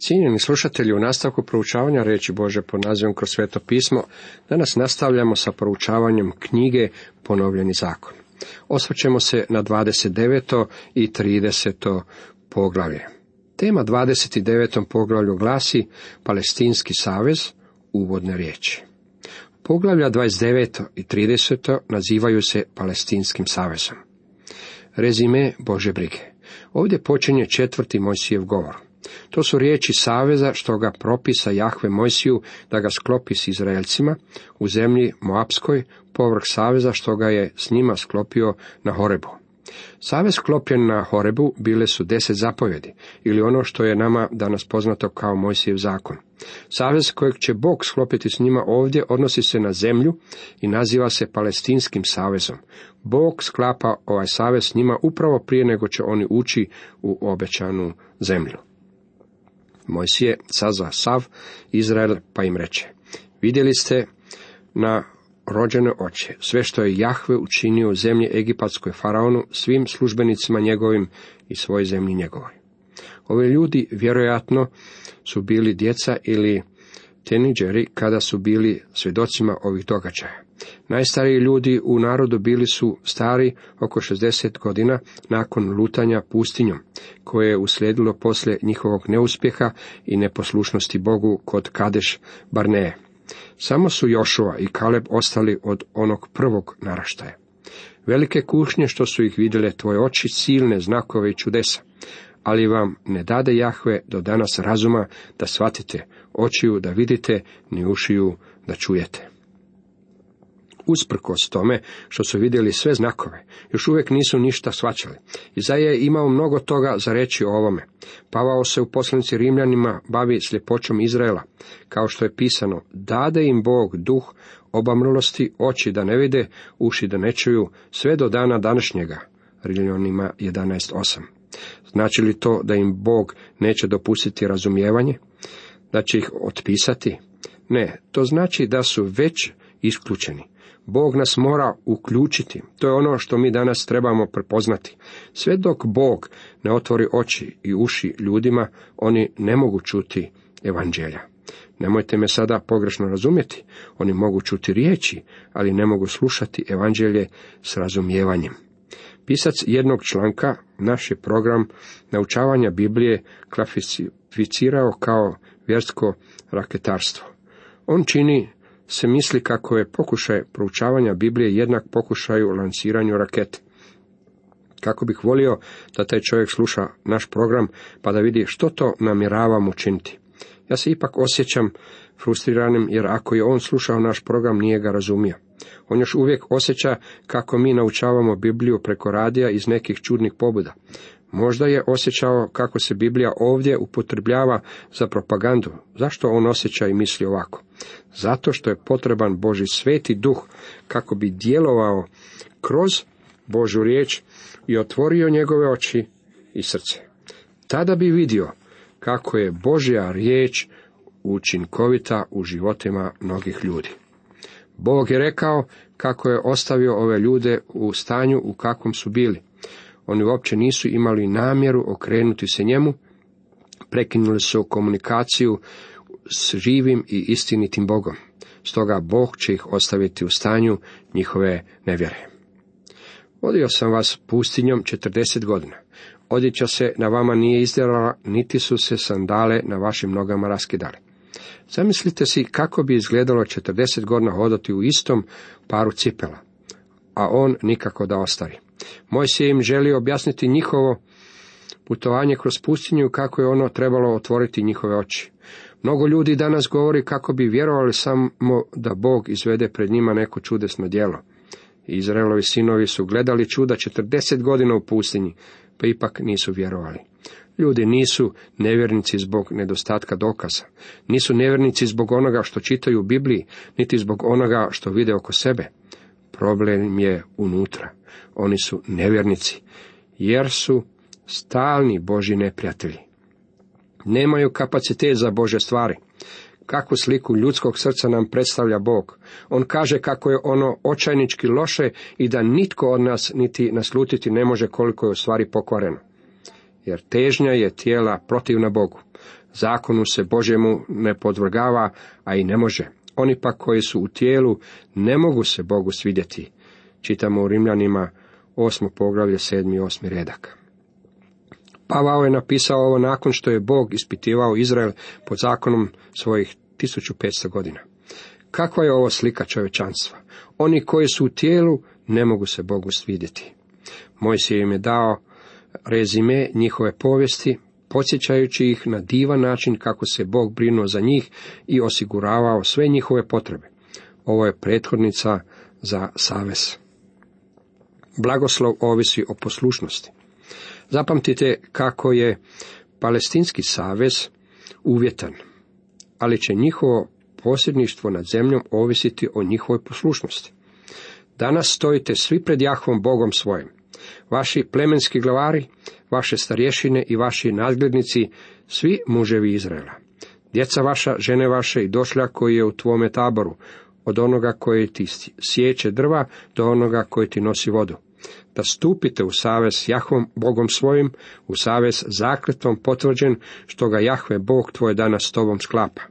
Cijenjeni slušatelji, u nastavku proučavanja reći Bože pod nazivom kroz sveto pismo, danas nastavljamo sa proučavanjem knjige Ponovljeni zakon. Osvrćemo se na 29. i 30. poglavlje. Tema 29. poglavlju glasi Palestinski savez, uvodne riječi. Poglavlja 29. i 30. nazivaju se Palestinskim savezom. Rezime Bože brige. Ovdje počinje četvrti Mojsijev govor. To su riječi saveza što ga propisa Jahve Mojsiju da ga sklopi s Izraelcima u zemlji Moapskoj, povrh saveza što ga je s njima sklopio na Horebu. Savez sklopljen na Horebu bile su deset zapovjedi, ili ono što je nama danas poznato kao Mojsijev zakon. Savez kojeg će Bog sklopiti s njima ovdje odnosi se na zemlju i naziva se Palestinskim savezom. Bog sklapa ovaj savez s njima upravo prije nego će oni ući u obećanu zemlju. Mojsije saza sav Izrael pa im reče, vidjeli ste na rođene oče, sve što je Jahve učinio u zemlji Egipatskoj faraonu, svim službenicima njegovim i svoj zemlji njegovoj. Ovi ljudi vjerojatno su bili djeca ili teniđeri kada su bili svjedocima ovih događaja. Najstariji ljudi u narodu bili su stari oko 60 godina nakon lutanja pustinjom, koje je uslijedilo poslije njihovog neuspjeha i neposlušnosti Bogu kod Kadeš Barneje. Samo su Jošua i Kaleb ostali od onog prvog naraštaja. Velike kušnje što su ih vidjele tvoje oči, silne znakove i čudesa, ali vam ne dade Jahve do danas razuma da shvatite, očiju da vidite, ni ušiju da čujete usprkos tome što su vidjeli sve znakove, još uvijek nisu ništa svačali. Izaja je imao mnogo toga za reći o ovome. Pavao se u poslanici Rimljanima bavi sljepoćom Izraela, kao što je pisano, dade im Bog duh obamrlosti, oči da ne vide, uši da ne čuju, sve do dana današnjega. Rimljanima 11.8. Znači li to da im Bog neće dopustiti razumijevanje? Da će ih otpisati? Ne, to znači da su već isključeni. Bog nas mora uključiti. To je ono što mi danas trebamo prepoznati. Sve dok Bog ne otvori oči i uši ljudima, oni ne mogu čuti evanđelja. Nemojte me sada pogrešno razumjeti. Oni mogu čuti riječi, ali ne mogu slušati evanđelje s razumijevanjem. Pisac jednog članka, naš je program naučavanja Biblije klasificirao kao vjersko raketarstvo. On čini se misli kako je pokušaj proučavanja Biblije jednak pokušaju lanciranju rakete. Kako bih volio da taj čovjek sluša naš program pa da vidi što to namjeravamo učiniti. Ja se ipak osjećam frustriranim jer ako je on slušao naš program nije ga razumio. On još uvijek osjeća kako mi naučavamo Bibliju preko radija iz nekih čudnih pobuda. Možda je osjećao kako se Biblija ovdje upotrebljava za propagandu. Zašto on osjeća i misli ovako? Zato što je potreban Boži sveti duh kako bi djelovao kroz Božu riječ i otvorio njegove oči i srce. Tada bi vidio kako je Božja riječ učinkovita u životima mnogih ljudi. Bog je rekao kako je ostavio ove ljude u stanju u kakvom su bili. Oni uopće nisu imali namjeru okrenuti se njemu, prekinuli su komunikaciju s živim i istinitim Bogom. Stoga Bog će ih ostaviti u stanju njihove nevjere. Vodio sam vas pustinjom četrdeset godina. Odjeća se na vama nije izdjelala, niti su se sandale na vašim nogama raskidale. Zamislite si kako bi izgledalo četrdeset godina hodati u istom paru cipela, a on nikako da ostari. Moj se im želi objasniti njihovo putovanje kroz pustinju kako je ono trebalo otvoriti njihove oči. Mnogo ljudi danas govori kako bi vjerovali samo da Bog izvede pred njima neko čudesno djelo. Izraelovi sinovi su gledali čuda četrdeset godina u pustinji, pa ipak nisu vjerovali. Ljudi nisu nevjernici zbog nedostatka dokaza, nisu nevjernici zbog onoga što čitaju u Bibliji, niti zbog onoga što vide oko sebe. Problem je unutra. Oni su nevjernici, jer su stalni Boži neprijatelji. Nemaju kapacitet za Bože stvari. Kakvu sliku ljudskog srca nam predstavlja Bog? On kaže kako je ono očajnički loše i da nitko od nas niti naslutiti ne može koliko je u stvari pokvareno. jer težnja je tijela protivna Bogu. Zakonu se Božjemu ne podvrgava, a i ne može. Oni pa koji su u tijelu ne mogu se Bogu svidjeti. Čitamo u Rimljanima osmo poglavlje, sedmi i osmi redak. Pavao je napisao ovo nakon što je Bog ispitivao Izrael pod zakonom svojih 1500 godina. Kakva je ovo slika čovječanstva? Oni koji su u tijelu ne mogu se Bogu svidjeti. Mojsije im je dao rezime njihove povijesti, podsjećajući ih na divan način kako se Bog brinuo za njih i osiguravao sve njihove potrebe. Ovo je prethodnica za savez. Blagoslov ovisi o poslušnosti. Zapamtite kako je palestinski savez uvjetan, ali će njihovo posjedništvo nad zemljom ovisiti o njihovoj poslušnosti. Danas stojite svi pred Jahvom Bogom svojim. Vaši plemenski glavari, vaše starješine i vaši nadglednici, svi muževi Izraela. Djeca vaša, žene vaše i došlja koji je u tvome taboru, od onoga koji ti sjeće drva do onoga koji ti nosi vodu. Da stupite u savez s Jahvom Bogom svojim, u savez zakletvom potvrđen, što ga Jahve Bog tvoj danas s tobom sklapa.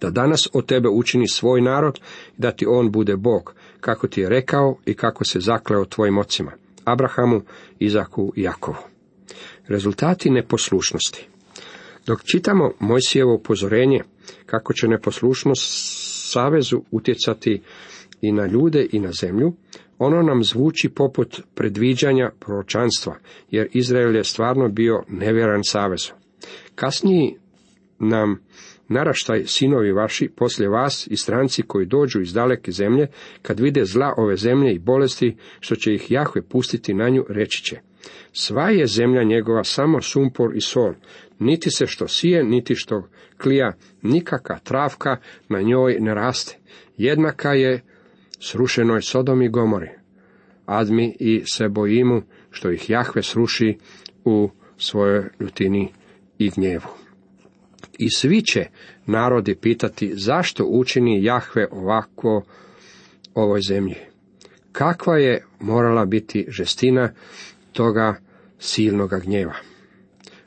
Da danas od tebe učini svoj narod da ti on bude Bog, kako ti je rekao i kako se zakleo tvojim ocima, Abrahamu, Izaku i Jakovu. Rezultati neposlušnosti. Dok čitamo Mojsijevo upozorenje kako će neposlušnost savezu utjecati i na ljude i na zemlju, ono nam zvuči poput predviđanja proročanstva, jer Izrael je stvarno bio nevjeran savezu. Kasniji nam naraštaj sinovi vaši poslije vas i stranci koji dođu iz daleke zemlje, kad vide zla ove zemlje i bolesti, što će ih Jahve pustiti na nju, reći će. Sva je zemlja njegova samo sumpor i sol, niti se što sije, niti što klija, nikaka travka na njoj ne raste. Jednaka je srušenoj Sodom i Gomori. Admi i se bojimo što ih Jahve sruši u svojoj ljutini i gnjevu. I svi će narodi pitati zašto učini Jahve ovako ovoj zemlji. Kakva je morala biti žestina toga silnoga gnjeva?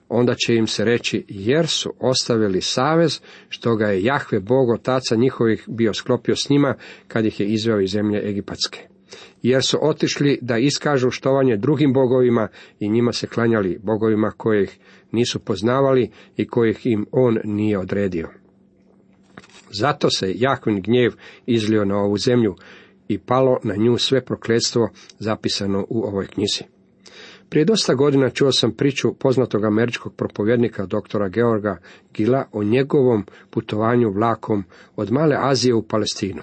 Onda će im se reći, jer su ostavili savez, što ga je Jahve Bog otaca njihovih bio sklopio s njima, kad ih je izveo iz zemlje Egipatske. Jer su otišli da iskažu štovanje drugim bogovima i njima se klanjali bogovima kojih nisu poznavali i kojih im on nije odredio. Zato se Jahvin gnjev izlio na ovu zemlju i palo na nju sve prokletstvo zapisano u ovoj knjizi. Prije dosta godina čuo sam priču poznatog američkog propovjednika doktora Georga Gila o njegovom putovanju vlakom od Male Azije u Palestinu.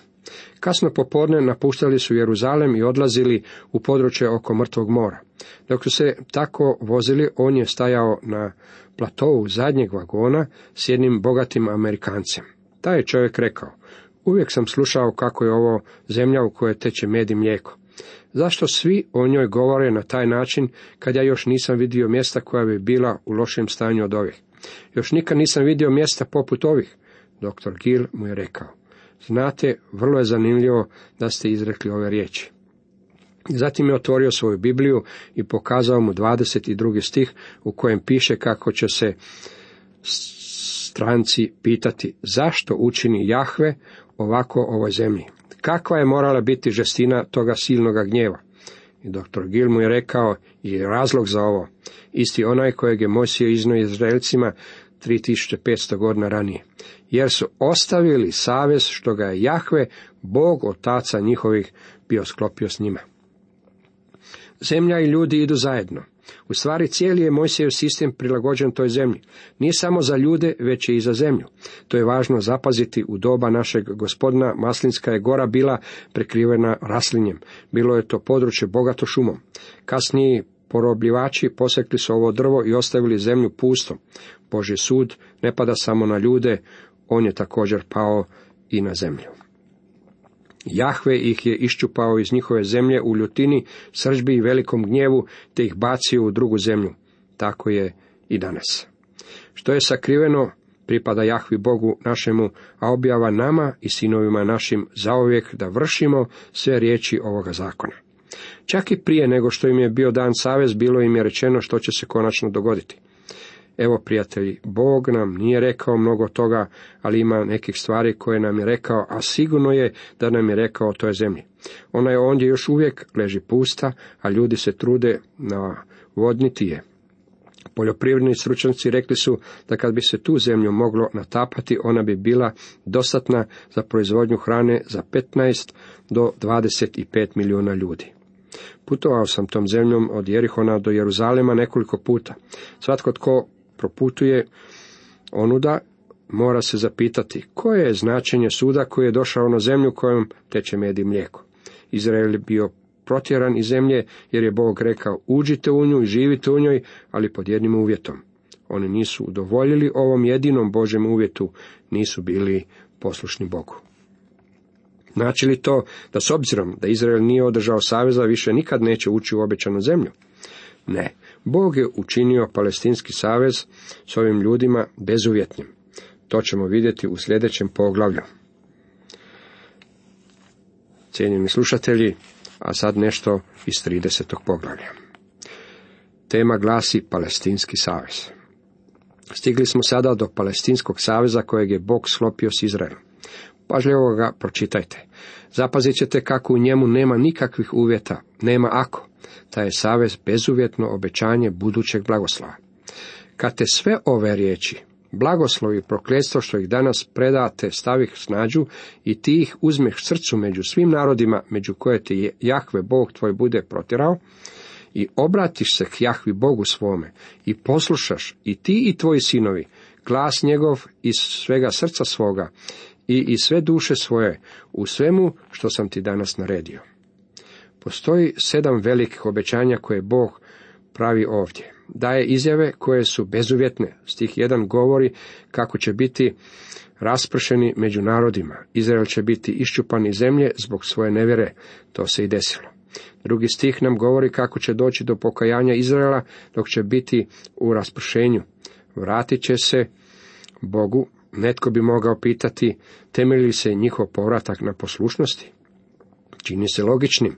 Kasno popodne napuštali su Jeruzalem i odlazili u područje oko Mrtvog mora. Dok su se tako vozili, on je stajao na platovu zadnjeg vagona s jednim bogatim Amerikancem. Taj je čovjek rekao, uvijek sam slušao kako je ovo zemlja u kojoj teče med i mlijeko. Zašto svi o njoj govore na taj način, kad ja još nisam vidio mjesta koja bi bila u lošem stanju od ovih? Još nikad nisam vidio mjesta poput ovih. Doktor Gil mu je rekao. Znate, vrlo je zanimljivo da ste izrekli ove riječi. Zatim je otvorio svoju Bibliju i pokazao mu 22. stih u kojem piše kako će se stranci pitati zašto učini Jahve ovako ovoj zemlji. Kakva je morala biti žestina toga silnoga gnjeva? I doktor Gil mu je rekao i razlog za ovo, isti onaj kojeg je Mosije iznio Izraelcima 3500 godina ranije, jer su ostavili savez što ga je Jahve, Bog otaca njihovih, bio sklopio s njima. Zemlja i ljudi idu zajedno. U stvari cijeli je Mojsijev sistem prilagođen toj zemlji. Nije samo za ljude, već i za zemlju. To je važno zapaziti u doba našeg gospodina. Maslinska je gora bila prekrivena raslinjem. Bilo je to područje bogato šumom. Kasniji porobljivači posekli su ovo drvo i ostavili zemlju pustom. Boži sud ne pada samo na ljude, on je također pao i na zemlju. Jahve ih je iščupao iz njihove zemlje u ljutini, sržbi i velikom gnjevu, te ih bacio u drugu zemlju. Tako je i danas. Što je sakriveno, pripada Jahvi Bogu našemu, a objava nama i sinovima našim zauvijek da vršimo sve riječi ovoga zakona. Čak i prije nego što im je bio dan savez, bilo im je rečeno što će se konačno dogoditi. Evo, prijatelji, Bog nam nije rekao mnogo toga, ali ima nekih stvari koje nam je rekao, a sigurno je da nam je rekao o toj zemlji. Ona je ondje još uvijek leži pusta, a ljudi se trude na vodniti je. Poljoprivredni stručnjaci rekli su da kad bi se tu zemlju moglo natapati, ona bi bila dostatna za proizvodnju hrane za 15 do 25 milijuna ljudi. Putovao sam tom zemljom od Jerihona do Jeruzalema nekoliko puta. Svatko tko proputuje onuda, mora se zapitati koje je značenje suda koji je došao na zemlju kojom teče med i mlijeko. Izrael je bio protjeran iz zemlje jer je Bog rekao uđite u nju i živite u njoj, ali pod jednim uvjetom. Oni nisu udovoljili ovom jedinom Božem uvjetu, nisu bili poslušni Bogu. Znači li to da s obzirom da Izrael nije održao saveza više nikad neće ući u obećanu zemlju? Ne, Bog je učinio palestinski savez s ovim ljudima bezuvjetnim. To ćemo vidjeti u sljedećem poglavlju. Cijenjeni slušatelji, a sad nešto iz 30. poglavlja. Tema glasi Palestinski savez. Stigli smo sada do Palestinskog saveza kojeg je Bog sklopio s Izraelom. Pažljivo ga pročitajte. Zapazit ćete kako u njemu nema nikakvih uvjeta, nema ako. Taj je savez bezuvjetno obećanje budućeg blagoslova. Kad te sve ove riječi, blagoslovi i prokljetstvo što ih danas predate stavih snađu i ti ih uzmeš srcu među svim narodima među koje te Jahve Bog tvoj bude protjerao, i obratiš se k Jahvi Bogu svome i poslušaš i ti i tvoji sinovi glas njegov iz svega srca svoga i iz sve duše svoje u svemu što sam ti danas naredio. Postoji sedam velikih obećanja koje Bog pravi ovdje. Daje izjave koje su bezuvjetne. Stih jedan govori kako će biti raspršeni među narodima. Izrael će biti iščupan iz zemlje zbog svoje nevjere. To se i desilo. Drugi stih nam govori kako će doći do pokajanja Izraela dok će biti u raspršenju. Vratit će se Bogu. Netko bi mogao pitati temelji se njihov povratak na poslušnosti. Čini se logičnim.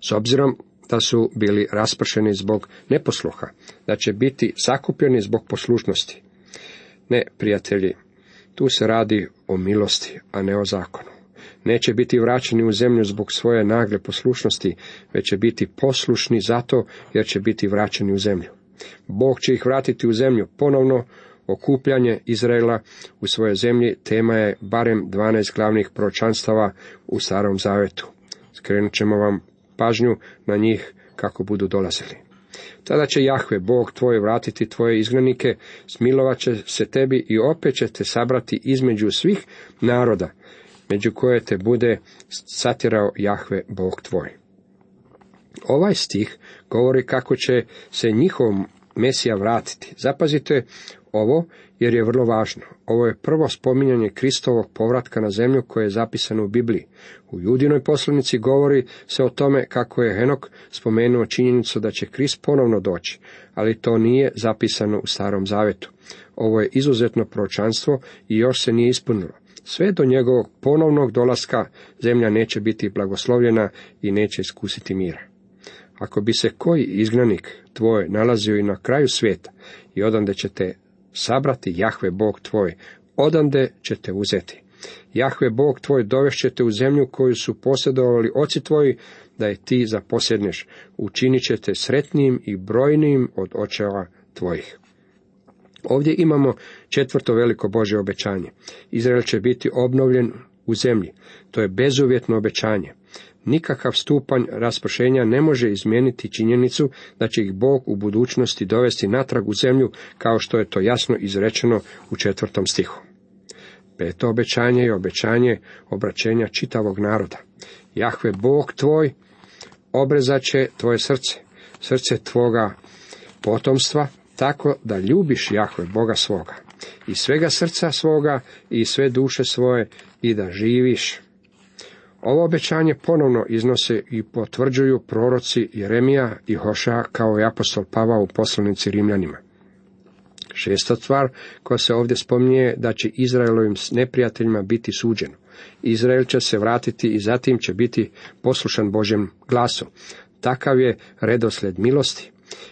S obzirom da su bili raspršeni zbog neposluha, da će biti sakupljeni zbog poslušnosti. Ne, prijatelji, tu se radi o milosti, a ne o zakonu. Neće biti vraćeni u zemlju zbog svoje nagle poslušnosti, već će biti poslušni zato jer će biti vraćeni u zemlju. Bog će ih vratiti u zemlju ponovno, okupljanje Izraela u svojoj zemlji tema je barem 12 glavnih proročanstava u Starom Zavetu. Skrenut ćemo vam pažnju na njih kako budu dolazili. Tada će Jahve, Bog tvoj, vratiti tvoje izgnanike, smilovat će se tebi i opet će te sabrati između svih naroda, među koje te bude satirao Jahve, Bog tvoj. Ovaj stih govori kako će se njihov Mesija vratiti. Zapazite ovo jer je vrlo važno. Ovo je prvo spominjanje Kristovog povratka na zemlju koje je zapisano u Bibliji. U Judinoj poslanici govori se o tome kako je Henok spomenuo činjenicu da će Krist ponovno doći, ali to nije zapisano u Starom Zavetu. Ovo je izuzetno proročanstvo i još se nije ispunilo. Sve do njegovog ponovnog dolaska zemlja neće biti blagoslovljena i neće iskusiti mira. Ako bi se koji izgnanik tvoj nalazio i na kraju svijeta i odande ćete sabrati Jahve Bog tvoj, odande ćete uzeti. Jahve Bog tvoj dovešćete u zemlju koju su posjedovali oci tvoji, da je ti zaposjedneš. Učinit ćete sretnijim i brojnijim od očeva tvojih. Ovdje imamo četvrto veliko Bože obećanje. Izrael će biti obnovljen u zemlji. To je bezuvjetno obećanje. Nikakav stupanj raspršenja ne može izmijeniti činjenicu da će ih Bog u budućnosti dovesti natrag u zemlju, kao što je to jasno izrečeno u četvrtom stihu. Peto obećanje je obećanje obraćenja čitavog naroda. Jahve Bog tvoj obrezat će tvoje srce, srce tvoga potomstva, tako da ljubiš Jahve Boga svoga, i svega srca svoga i sve duše svoje i da živiš. Ovo obećanje ponovno iznose i potvrđuju proroci Jeremija i Hoša kao i apostol Pavao u poslanici Rimljanima. Šesta stvar koja se ovdje spominje da će Izraelovim neprijateljima biti suđeno. Izrael će se vratiti i zatim će biti poslušan Božjem glasu. Takav je redosled milosti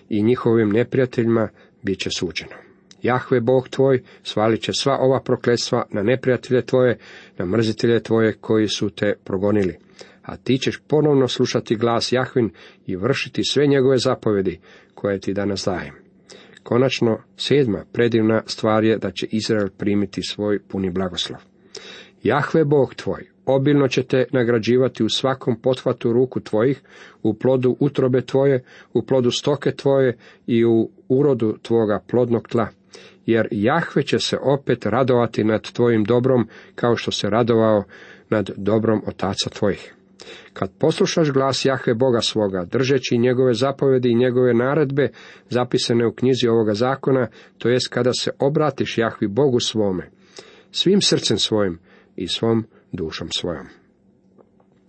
i njihovim neprijateljima bit će suđeno. Jahve Bog tvoj svalit će sva ova prokletstva na neprijatelje tvoje, na mrzitelje tvoje koji su te progonili. A ti ćeš ponovno slušati glas Jahvin i vršiti sve njegove zapovedi koje ti danas dajem. Konačno, sedma predivna stvar je da će Izrael primiti svoj puni blagoslov. Jahve Bog tvoj, obilno će te nagrađivati u svakom pothvatu ruku tvojih, u plodu utrobe tvoje, u plodu stoke tvoje i u urodu tvoga plodnog tla. Jer Jahve će se opet radovati nad tvojim dobrom, kao što se radovao nad dobrom otaca tvojih. Kad poslušaš glas Jahve Boga svoga, držeći njegove zapovedi i njegove naredbe, zapisane u knjizi ovoga zakona, to jest kada se obratiš Jahvi Bogu svome, svim srcem svojim i svom dušom svojom.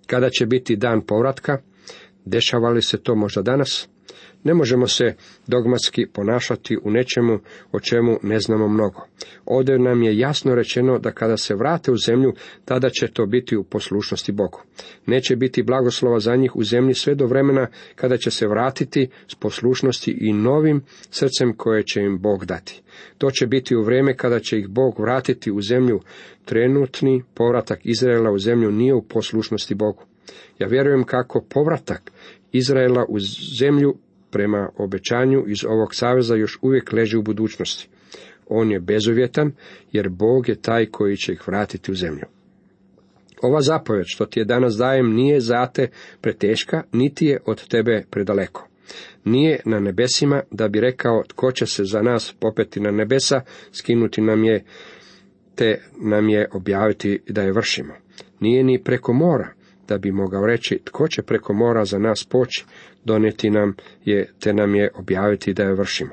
Kada će biti dan povratka, dešava li se to možda danas? Ne možemo se dogmatski ponašati u nečemu o čemu ne znamo mnogo. Ovdje nam je jasno rečeno da kada se vrate u zemlju, tada će to biti u poslušnosti Bogu. Neće biti blagoslova za njih u zemlji sve do vremena kada će se vratiti s poslušnosti i novim srcem koje će im Bog dati. To će biti u vrijeme kada će ih Bog vratiti u zemlju. Trenutni povratak Izraela u zemlju nije u poslušnosti Bogu. Ja vjerujem kako povratak Izraela u zemlju prema obećanju iz ovog saveza još uvijek leži u budućnosti. On je bezuvjetan, jer Bog je taj koji će ih vratiti u zemlju. Ova zapovjed što ti je danas dajem nije za te preteška, niti je od tebe predaleko. Nije na nebesima da bi rekao tko će se za nas popeti na nebesa, skinuti nam je, te nam je objaviti da je vršimo. Nije ni preko mora, da bi mogao reći tko će preko mora za nas poći, doneti nam je, te nam je objaviti da je vršimo.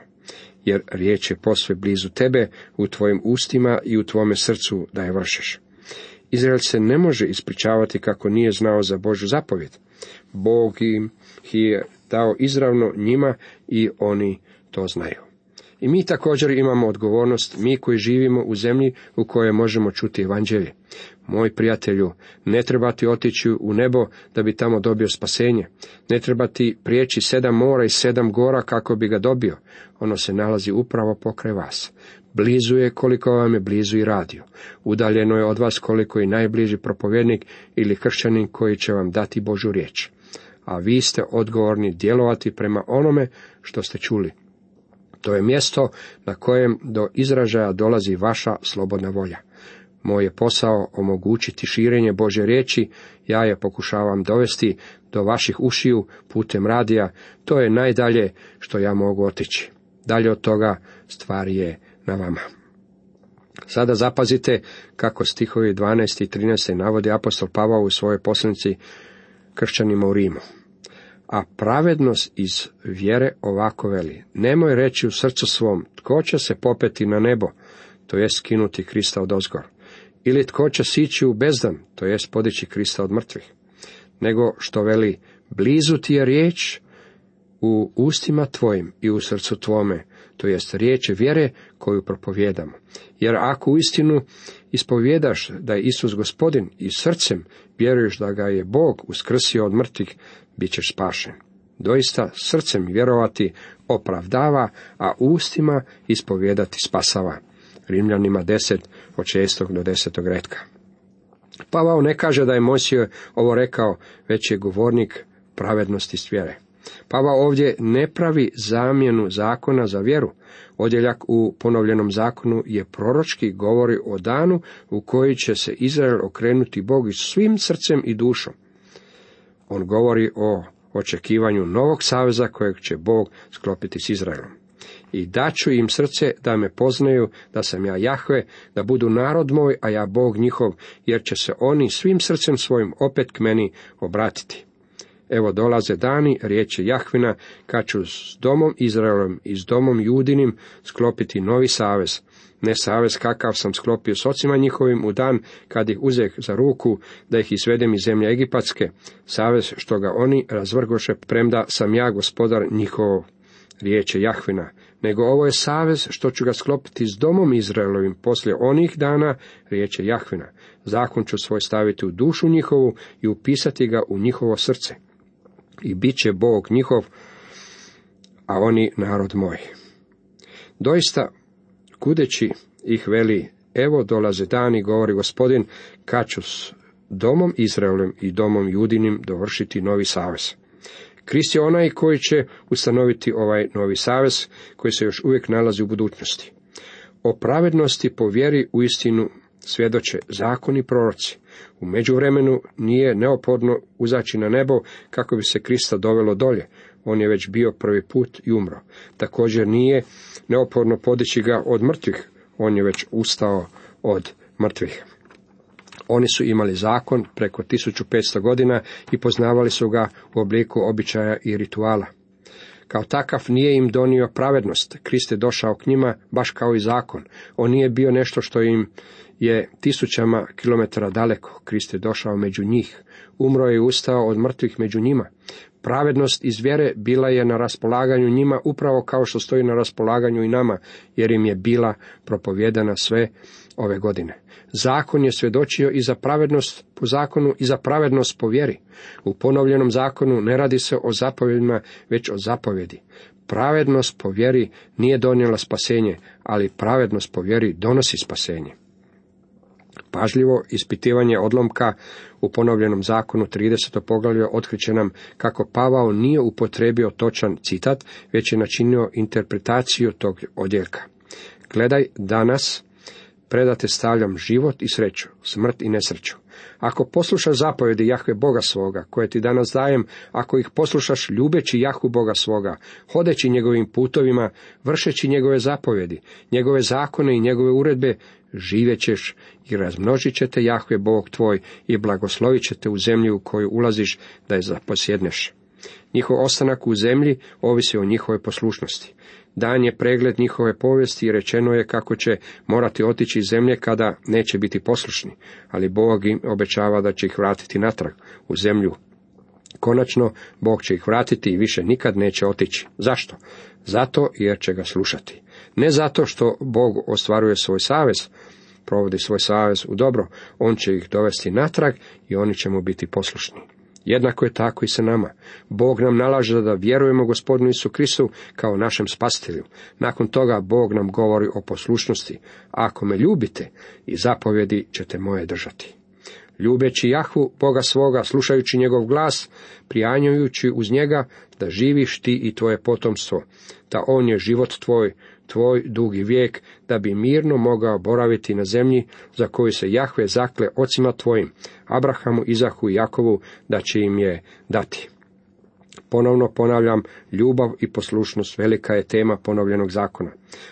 Jer riječ je posve blizu tebe, u tvojim ustima i u tvome srcu da je vršiš. Izrael se ne može ispričavati kako nije znao za Božu zapovjed. Bog im je dao izravno njima i oni to znaju. I mi također imamo odgovornost, mi koji živimo u zemlji u kojoj možemo čuti evanđelje. Moj prijatelju, ne treba ti otići u nebo da bi tamo dobio spasenje. Ne treba ti prijeći sedam mora i sedam gora kako bi ga dobio. Ono se nalazi upravo pokraj vas. Blizu je koliko vam je blizu i radio. Udaljeno je od vas koliko i najbliži propovjednik ili kršćanin koji će vam dati Božu riječ. A vi ste odgovorni djelovati prema onome što ste čuli. To je mjesto na kojem do izražaja dolazi vaša slobodna volja. Moj je posao omogućiti širenje Bože riječi, ja je pokušavam dovesti do vaših ušiju putem radija, to je najdalje što ja mogu otići. Dalje od toga stvar je na vama. Sada zapazite kako stihovi 12. i 13. navodi apostol Pavao u svojoj poslanici kršćanima u Rimu. A pravednost iz vjere ovako veli, nemoj reći u srcu svom, tko će se popeti na nebo, to je skinuti Krista od ozgor ili tko će sići u bezdan, to jest podići Krista od mrtvih, nego što veli, blizu ti je riječ u ustima tvojim i u srcu tvome, to jest riječ vjere koju propovjedamo. Jer ako u istinu ispovjedaš da je Isus gospodin i srcem vjeruješ da ga je Bog uskrsio od mrtvih, bit ćeš spašen. Doista srcem vjerovati opravdava, a ustima ispovjedati spasava. Rimljanima 10 od 6. do 10. redka. Pavao ne kaže da je Mosio ovo rekao, već je govornik pravednosti s vjere. Pavao ovdje ne pravi zamjenu zakona za vjeru. Odjeljak u ponovljenom zakonu je proročki govori o danu u koji će se Izrael okrenuti Bogu svim srcem i dušom. On govori o očekivanju novog saveza kojeg će Bog sklopiti s Izraelom i daću im srce da me poznaju, da sam ja Jahve, da budu narod moj, a ja Bog njihov, jer će se oni svim srcem svojim opet k meni obratiti. Evo dolaze dani, riječi Jahvina, kad ću s domom Izraelom i s domom Judinim sklopiti novi savez, ne savez kakav sam sklopio s ocima njihovim u dan kad ih uzeh za ruku da ih izvedem iz zemlje Egipatske, savez što ga oni razvrgoše, premda sam ja gospodar njihovog riječe Jahvina, nego ovo je savez što ću ga sklopiti s domom Izraelovim poslije onih dana, riječe Jahvina. Zakon ću svoj staviti u dušu njihovu i upisati ga u njihovo srce. i bit će Bog njihov, a oni narod moj. Doista, kudeći ih veli, evo dolaze dani, govori gospodin, kad ću s domom Izraelem i domom Judinim dovršiti novi savez. Krist je onaj koji će ustanoviti ovaj novi savez koji se još uvijek nalazi u budućnosti. O pravednosti po vjeri u istinu svjedoče zakoni proroci. U međuvremenu nije neophodno uzaći na nebo kako bi se Krista dovelo dolje. On je već bio prvi put i umro. Također nije neophodno podići ga od mrtvih. On je već ustao od mrtvih. Oni su imali zakon preko 1500 godina i poznavali su ga u obliku običaja i rituala. Kao takav nije im donio pravednost. Krist je došao k njima baš kao i zakon. On nije bio nešto što im je tisućama kilometara daleko. Krist je došao među njih. Umro je i ustao od mrtvih među njima. Pravednost iz vjere bila je na raspolaganju njima upravo kao što stoji na raspolaganju i nama, jer im je bila propovjedana sve ove godine. Zakon je svjedočio i za pravednost po zakonu i za pravednost po vjeri. U ponovljenom zakonu ne radi se o zapovjedima, već o zapovjedi. Pravednost po vjeri nije donijela spasenje, ali pravednost po vjeri donosi spasenje. Pažljivo ispitivanje odlomka u ponovljenom zakonu 30. poglavlja otkriće nam kako Pavao nije upotrebio točan citat, već je načinio interpretaciju tog odjeljka. Gledaj danas predate stavljam život i sreću, smrt i nesreću. Ako poslušaš zapovjedi Jahve Boga svoga, koje ti danas dajem, ako ih poslušaš ljubeći Jahvu Boga svoga, hodeći njegovim putovima, vršeći njegove zapovjedi, njegove zakone i njegove uredbe, živjet ćeš i razmnožit ćete Jahve Bog tvoj i blagoslovit ćete u zemlju u koju ulaziš da je zaposjedneš. Njihov ostanak u zemlji ovisi o njihovoj poslušnosti. Dan je pregled njihove povijesti i rečeno je kako će morati otići iz zemlje kada neće biti poslušni, ali Bog im obećava da će ih vratiti natrag u zemlju. Konačno, Bog će ih vratiti i više nikad neće otići. Zašto? Zato jer će ga slušati. Ne zato što Bog ostvaruje svoj savez, provodi svoj savez u dobro, on će ih dovesti natrag i oni će mu biti poslušni. Jednako je tako i sa nama. Bog nam nalaže da vjerujemo gospodinu Isu Kristu kao našem spasitelju. Nakon toga Bog nam govori o poslušnosti. Ako me ljubite i zapovjedi ćete moje držati. Ljubeći Jahvu, Boga svoga, slušajući njegov glas, prijanjujući uz njega, da živiš ti i tvoje potomstvo, da on je život tvoj, tvoj dugi vijek, da bi mirno mogao boraviti na zemlji za koju se Jahve zakle ocima tvojim, Abrahamu, Izahu i Jakovu, da će im je dati. Ponovno ponavljam, ljubav i poslušnost velika je tema ponovljenog zakona.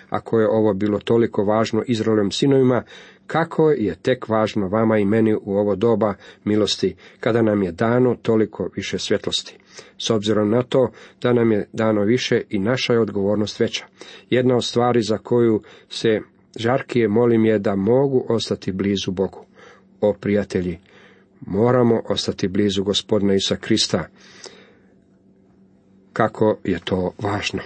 Ako je ovo bilo toliko važno Izraelovim sinovima, kako je tek važno vama i meni u ovo doba milosti, kada nam je dano toliko više svjetlosti. S obzirom na to da nam je dano više i naša je odgovornost veća. Jedna od stvari za koju se žarkije molim je da mogu ostati blizu Bogu. O prijatelji, moramo ostati blizu gospodina Isa Krista. Kako je to važno.